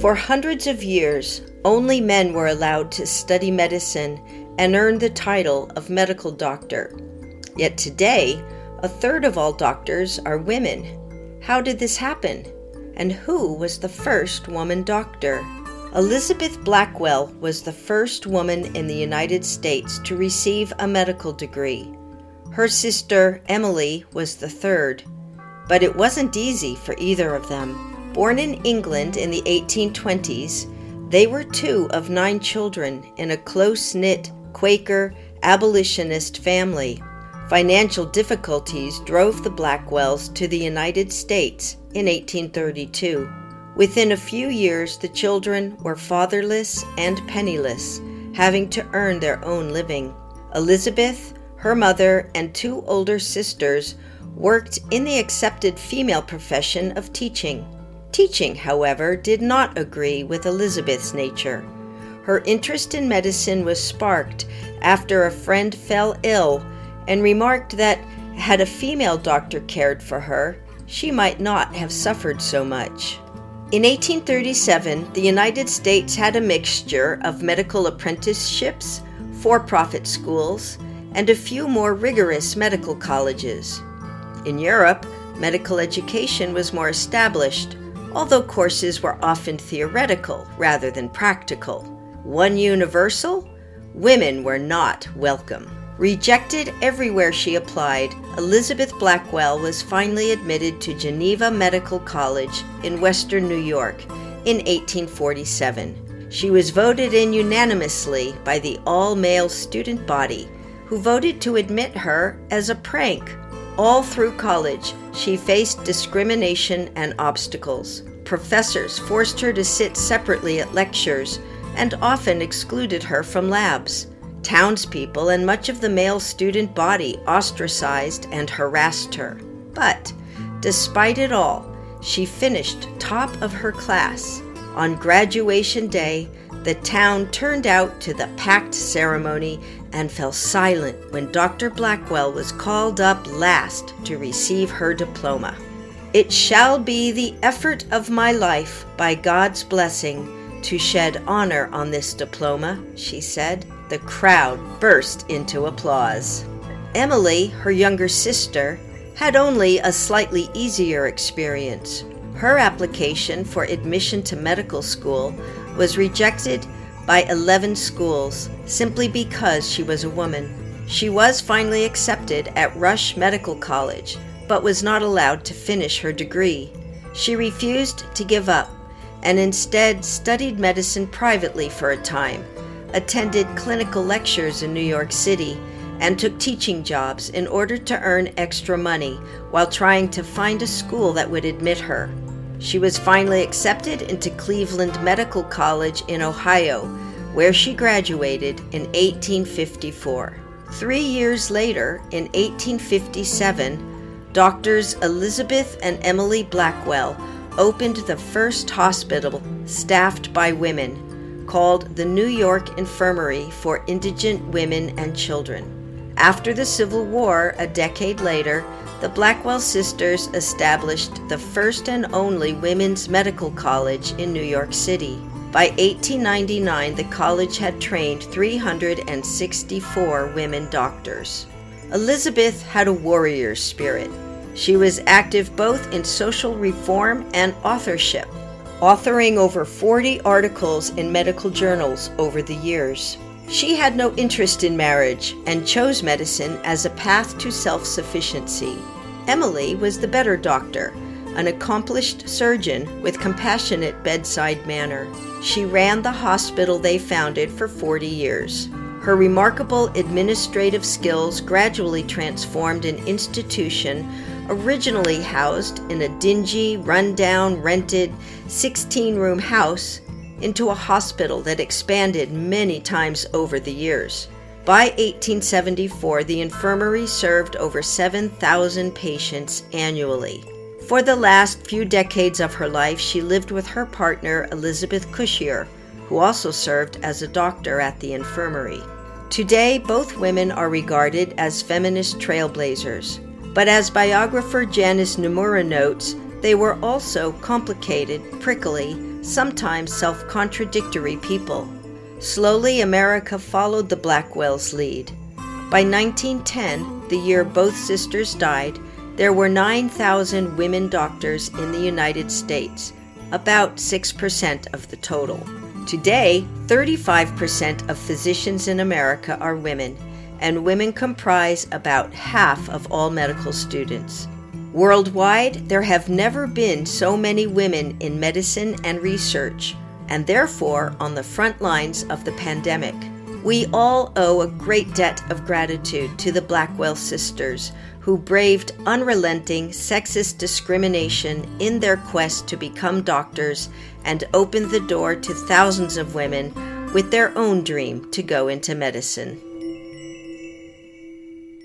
For hundreds of years, only men were allowed to study medicine and earn the title of medical doctor. Yet today, a third of all doctors are women. How did this happen? And who was the first woman doctor? Elizabeth Blackwell was the first woman in the United States to receive a medical degree. Her sister, Emily, was the third. But it wasn't easy for either of them. Born in England in the 1820s, they were two of nine children in a close knit Quaker abolitionist family. Financial difficulties drove the Blackwells to the United States in 1832. Within a few years, the children were fatherless and penniless, having to earn their own living. Elizabeth, her mother, and two older sisters worked in the accepted female profession of teaching. Teaching, however, did not agree with Elizabeth's nature. Her interest in medicine was sparked after a friend fell ill and remarked that had a female doctor cared for her, she might not have suffered so much. In 1837, the United States had a mixture of medical apprenticeships, for profit schools, and a few more rigorous medical colleges. In Europe, medical education was more established, although courses were often theoretical rather than practical. One universal women were not welcome. Rejected everywhere she applied, Elizabeth Blackwell was finally admitted to Geneva Medical College in western New York in 1847. She was voted in unanimously by the all male student body, who voted to admit her as a prank. All through college, she faced discrimination and obstacles. Professors forced her to sit separately at lectures and often excluded her from labs. Townspeople and much of the male student body ostracized and harassed her. But, despite it all, she finished top of her class. On graduation day, the town turned out to the packed ceremony and fell silent when Dr. Blackwell was called up last to receive her diploma. It shall be the effort of my life, by God's blessing, to shed honor on this diploma, she said. The crowd burst into applause. Emily, her younger sister, had only a slightly easier experience. Her application for admission to medical school was rejected by 11 schools simply because she was a woman. She was finally accepted at Rush Medical College, but was not allowed to finish her degree. She refused to give up and instead studied medicine privately for a time, attended clinical lectures in New York City, and took teaching jobs in order to earn extra money while trying to find a school that would admit her. She was finally accepted into Cleveland Medical College in Ohio, where she graduated in 1854. Three years later, in 1857, Doctors Elizabeth and Emily Blackwell opened the first hospital staffed by women called the New York Infirmary for Indigent Women and Children. After the Civil War, a decade later, the Blackwell sisters established the first and only women's medical college in New York City. By 1899, the college had trained 364 women doctors. Elizabeth had a warrior spirit. She was active both in social reform and authorship, authoring over 40 articles in medical journals over the years. She had no interest in marriage and chose medicine as a path to self sufficiency. Emily was the better doctor, an accomplished surgeon with compassionate bedside manner. She ran the hospital they founded for 40 years. Her remarkable administrative skills gradually transformed an institution originally housed in a dingy, rundown, rented 16 room house into a hospital that expanded many times over the years. By 1874, the infirmary served over 7,000 patients annually. For the last few decades of her life, she lived with her partner, Elizabeth Cushier, who also served as a doctor at the infirmary. Today, both women are regarded as feminist trailblazers. But as biographer Janice Nimura notes, They were also complicated, prickly, sometimes self contradictory people. Slowly, America followed the Blackwells' lead. By 1910, the year both sisters died, there were 9,000 women doctors in the United States, about 6% of the total. Today, 35% of physicians in America are women, and women comprise about half of all medical students. Worldwide, there have never been so many women in medicine and research, and therefore on the front lines of the pandemic. We all owe a great debt of gratitude to the Blackwell sisters who braved unrelenting sexist discrimination in their quest to become doctors and opened the door to thousands of women with their own dream to go into medicine.